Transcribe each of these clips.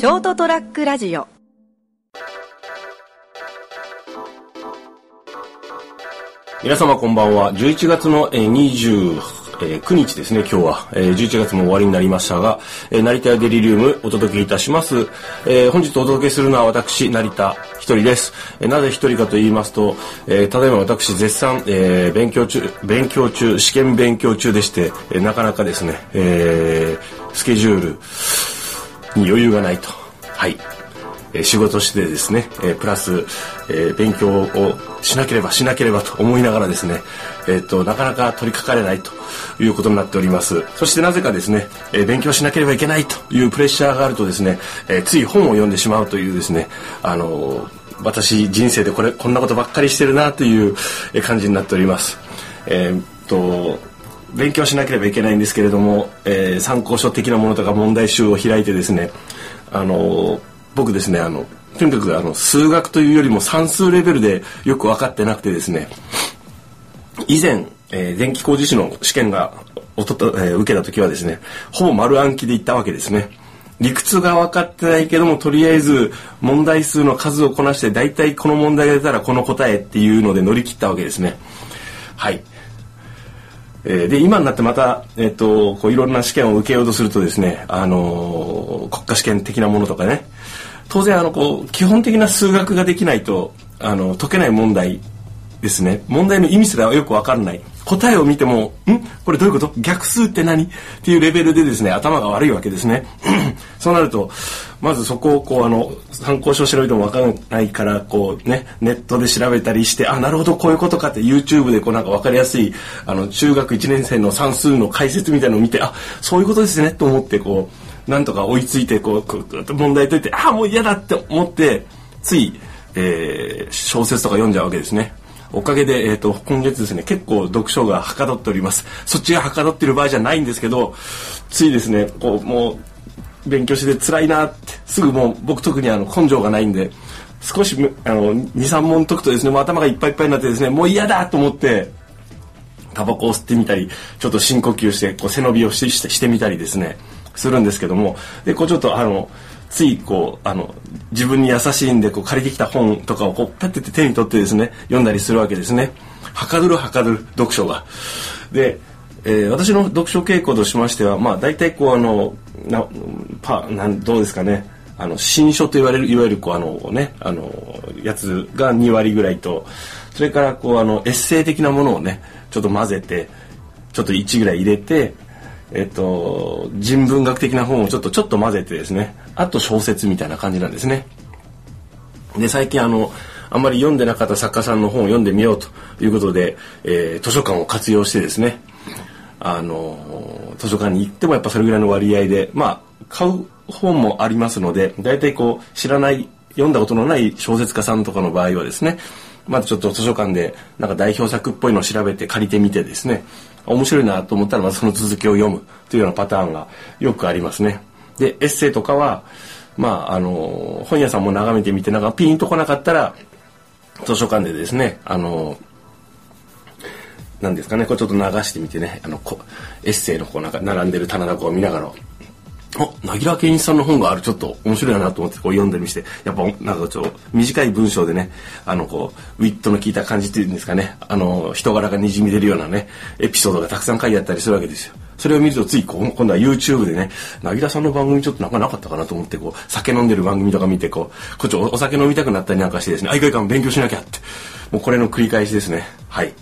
ショートトラックラジオ皆様こんばんは。11月のえー29日ですね、今日は。えー11月も終わりになりましたが、えー成田デリリウムお届けいたします。えー本日お届けするのは私、成田一人です。えーなぜ一人かと言いますと、えーただいま私絶賛、えー勉強中、勉強中、試験勉強中でして、えーなかなかですね、えースケジュールに余裕がないと。はい。え仕事してですね、えプラス、え勉強をしなければしなければと思いながらですね、えっと、なかなか取り掛かれないということになっております。そしてなぜかですね、え勉強しなければいけないというプレッシャーがあるとですね、えつい本を読んでしまうというですね、あの私人生でこれ、こんなことばっかりしてるなという感じになっております。えーっと、勉強しなければいけないんですけれども、え参考書的なものとか問題集を開いてですね、あの僕ですね、あの、とにかくあの、数学というよりも算数レベルでよく分かってなくてですね、以前、えー電気工事士の試験がおとと、えー受けた時はですね、ほぼ丸暗記で行ったわけですね。理屈が分かってないけども、とりあえず問題数の数をこなして、大体この問題が出たらこの答えっていうので乗り切ったわけですね。はい。えーで、今になってまた、えっ、と、こういろんな試験を受けようとするとですね、あのー国家試験的なものとかね、当然あの、こう、基本的な数学ができないと、あの、解けない問題ですね。問題の意味すらよく分かんない。答えを見ても、ん？これどういうこと？逆数って何？っていうレベルでですね、頭が悪いわけですね。そうなると、まずそこをこう、あの、参考書を調べてもわからないから、こうね、ネットで調べたりして、あ、なるほど、こういうことかって YouTube でこうなんかわかりやすい、あの、中学1年生の算数の解説みたいなのを見て、あ、そういうことですね、と思って、こう、なんとか追いついて、こう、くぐっと問題解いて、あ、もう嫌だって思って、つい、えー小説とか読んじゃうわけですね。おかげで、えっ、と、今月ですね、結構読書がはかどっております。そっちがはかどってる場合じゃないんですけど、ついですね、こう、もう、勉強して辛いなって、すぐもう、僕特にあの、根性がないんで、少し、あの、2、3問解くとですね、もう頭がいっぱいいっぱいになってですね、もう嫌だと思って、タバコを吸ってみたり、ちょっと深呼吸して、こう背伸びをししてしてみたりですね、するんですけども、で、こうちょっとあの、ついこう、あの、自分に優しいんで、こう借りてきた本とかをこう、パッて手に取ってですね、読んだりするわけですね。はかどるはかどる、読書が。で、えー私の読書傾向としましては、まあ大体こうあの、な、パ、なん、どうですかね。あの、新書と言われる、いわゆるこうあのね、あの、やつが2割ぐらいと、それからこうあの、エッセイ的なものをね、ちょっと混ぜて、ちょっと1ぐらい入れて、えっと、人文学的な本をちょっとちょっと混ぜてですね、あと小説みたいな感じなんですね。で、最近あの、あんまり読んでなかった作家さんの本を読んでみようということで、えー図書館を活用してですね、あの、図書館に行ってもやっぱそれぐらいの割合で、まあ、買う本もありますので、大体こう、知らない、読んだことのない小説家さんとかの場合はですね、まずちょっと図書館でなんか代表作っぽいのを調べて借りてみてですね、面白いなと思ったらまずその続きを読むというようなパターンがよくありますね。で、エッセイとかは、まあ、あの、本屋さんも眺めてみて、なんかピンとこなかったら、図書館でですね、あの、なんですかね、これちょっと流してみてね、あの、こエッセイのこうなんか並んでる棚とかを見ながら、お、なぎら健一さんの本がある、ちょっと面白いなと思ってこう読んでみして、やっぱなんかちょっと短い文章でね、あのこう、ウィットの効いた感じっていうんですかね、あの、人柄が滲み出るようなね、エピソードがたくさん書いてあったりするわけですよ。それを見るとついこう今度は YouTube でね、なぎらさんの番組ちょっとなんかなかったかなと思って、こう、酒飲んでる番組とか見て、こう、こっちおお酒飲みたくなったりなんかしてですね、あ、いかいか勉強しなきゃって。もうこれの繰り返しですね。はい。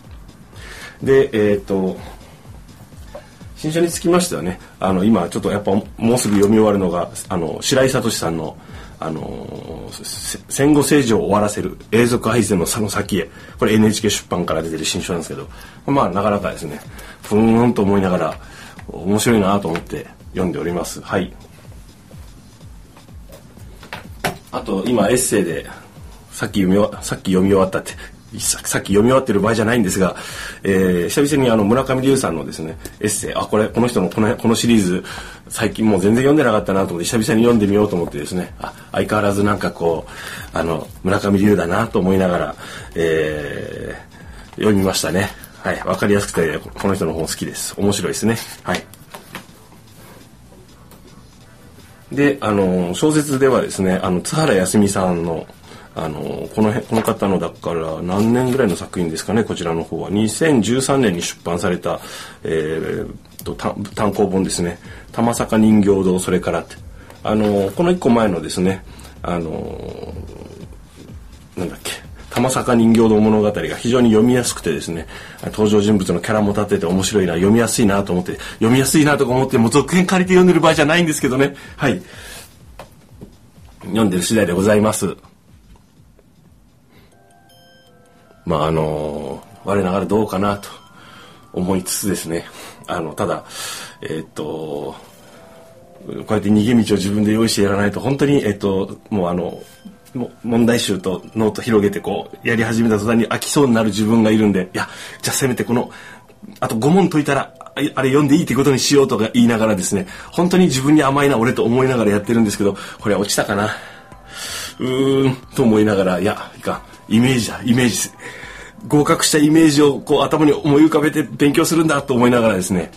で、えっ、と、新書につきましてはね、あの、今ちょっとやっぱもうすぐ読み終わるのが、あの、白井聡さんの、あの戦後政治を終わらせる永続愛禅の差の先へこれ NHK 出版から出てる新書なんですけどまあなかなかですねふーんと思いながら面白いなと思って読んでおります。はい。あと今エッセイでさっき読み終わさっき読み終わったってさっき読み終わってる場合じゃないんですが、えー久々にあの村上龍さんのですねエッセイあこれこの人のこのこのシリーズ最近もう全然読んでなかったなと思って久々に読んでみようと思ってですねあ相変わらずなんかこうあの村上龍だなと思いながら、えー読みましたね。はいわかりやすくてこの人の本好きです。面白いですね。はい。で、あの、小説ではですね、あの、津原康美さんの、あの、この辺、この方の、だから何年ぐらいの作品ですかね、こちらの方は。2013年に出版された、えー、と、単行本ですね。玉坂人形堂、それからって。あの、この一個前のですね、あの、なんだっけ、玉坂人形堂物語が非常に読みやすくてですね登場人物のキャラも立てて面白いな読みやすいなと思って読みやすいなとか思ってもう続編借りて読んでる場合じゃないんですけどねはい読んでる次第でございますまああの我ながらどうかなと思いつつですね。あのただえ、っとこうやって逃げ道を自分で用意してやらないと本当にえっともうあの問題集とノート広げてこうやり始めた途端に飽きそうになる自分がいるんでいやじゃあせめてこのあと5問解いたらあれ読んでいいってことにしようとか言いながらですね本当に自分に甘いな俺と思いながらやってるんですけどこれは落ちたかな？うーんと思いながらいやいかイメージだイメージ。合格したイメージをこう頭に思い浮かべて勉強するんだと思いながらですね。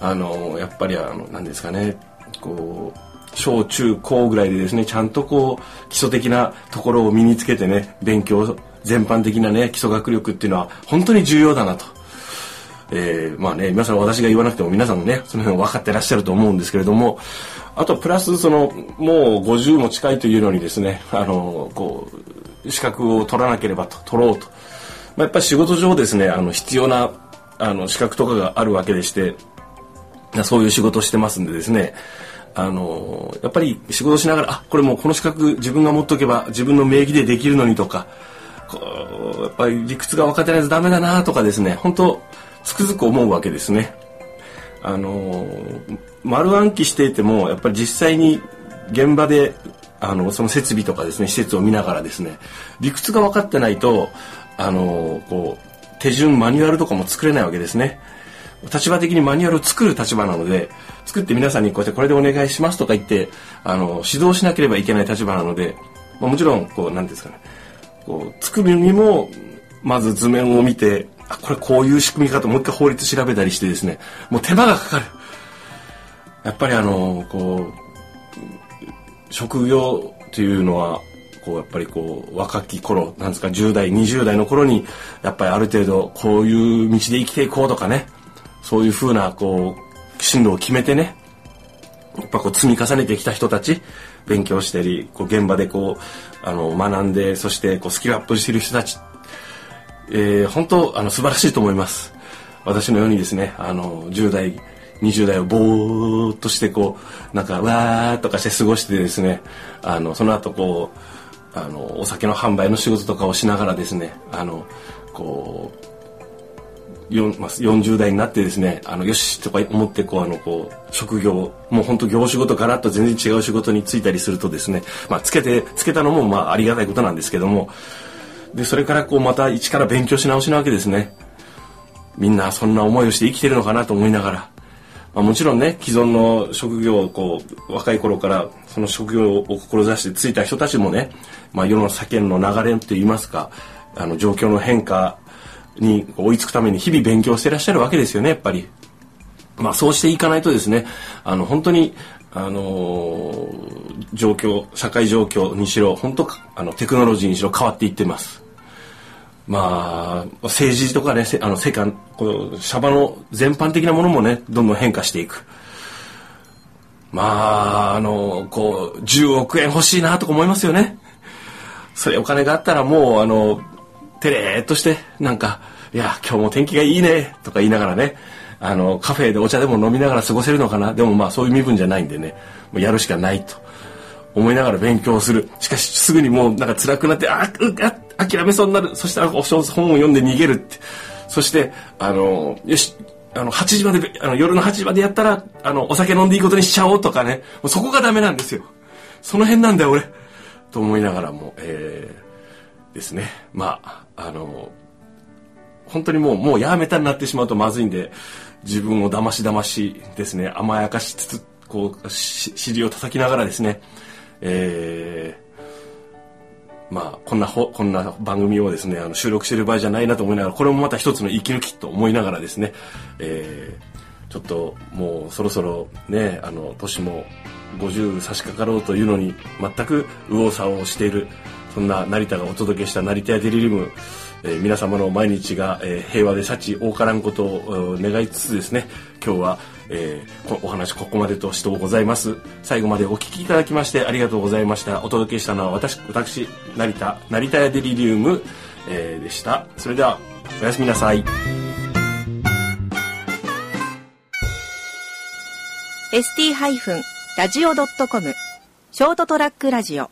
あのやっぱりあの何ですかね。こう小中高ぐらいでですねちゃんとこう基礎的なところを身につけてね勉強全般的なね基礎学力っていうのは本当に重要だなと。えー、まあね皆さん私が言わなくても皆さんもねその辺分かってらっしゃると思うんですけれどもあとプラスそのもう50も近いというのにですねあのこう資格を取らなければと取ろうと、まあ、やっぱり仕事上ですねあの必要なあの資格とかがあるわけでしてそういう仕事をしてますんでですねあのやっぱり仕事しながらあこれもうこの資格自分が持っとけば自分の名義でできるのにとかこうやっぱり理屈が分かってないとダメだなとかですね本当つくづく思うわけですね。あの丸暗記していてもやっぱり実際に現場であのその設備とかですね施設を見ながらですね理屈が分かってないとあのこう手順マニュアルとかも作れないわけですね。立場的にマニュアルを作る立場なので作って皆さんにこうやってこれでお願いしますとか言ってあの指導しなければいけない立場なので、まあ、もちろんこう何ですかねこう作るにもまず図面を見てあこれこういう仕組みかともう一回法律調べたりしてですねもう手間がかかるやっぱりあのこう職業というのはこうやっぱりこう若き頃なんですか10代20代の頃にやっぱりある程度こういう道で生きていこうとかねそういうふうなこう進路を決めてねやっぱこう積み重ねてきた人たち勉強したりこう現場でこうあの学んでそしてこうスキルアップしてる人たち、えー、本当あの素晴らしいと思います。私のようにですねあの10代20代をぼーっとしてこうなんかわーとかして過ごしてですねあのその後こうあのお酒の販売の仕事とかをしながらですねあのこう40代になってですねあのよしとか思ってこうあのこう職業もう本当業種ごとガラッと全然違う仕事に就いたりするとですねまあつけてつけたのもまあありがたいことなんですけどもでそれからこうまた一から勉強し直しなわけですね。みんなそんな思いをして生きてるのかなと思いながら、まあ、もちろんね既存の職業をこう若い頃からその職業を志してついた人たちもね、まあ、世の世間の流れといいますかあの状況の変化に追いつくために日々勉強してらっしゃるわけですよねやっぱり。まあそうしていかないとですねあの本当にあの、状況社会状況にしろ本当あのテクノロジーにしろ変わっていってます。まあ政治とかねあの世界このシャバの全般的なものもねどんどん変化していく。まああのこう10億円欲しいなとか思いますよね。それお金があったらもうあのてれーっとして、なんか、いや、今日も天気がいいね、とか言いながらね、あの、カフェでお茶でも飲みながら過ごせるのかな。でもまあそういう身分じゃないんでね、もうやるしかないと思いながら勉強する。しかしすぐにもうなんか辛くなって、あ、うあ、諦めそうになる。そしたら本を読んで逃げるって。そして、あの、よし、あの、8時まで、あの、夜の8時までやったら、あの、お酒飲んでいいことにしちゃおうとかね。そこがダメなんですよ。その辺なんだよ、俺。と思いながらも、えー、ですね。まあ、あの本当にもうもうやめたになってしまうとまずいんで自分をだましだましですね甘やかしつつこう尻を叩きながらですね、えー、まあこんなこんな番組をですねあの収録してる場合じゃないなと思いながらこれもまた一つの息抜きと思いながらですね、えー、ちょっともうそろそろねあの年も50差し掛かろうというのに全く右往左往しているそんな成田がお届けした成田やデリリウム、えー、皆様の毎日が、えー、平和で幸多からんことを願いつつですね今日は、えー、お話ここまでとしてございます。最後までお聞きいただきましてありがとうございました。お届けしたのは私私成田成田やデリリウム、えー、でした。それではおやすみなさい。ST- ラジオ .com ショートトラックラジオ。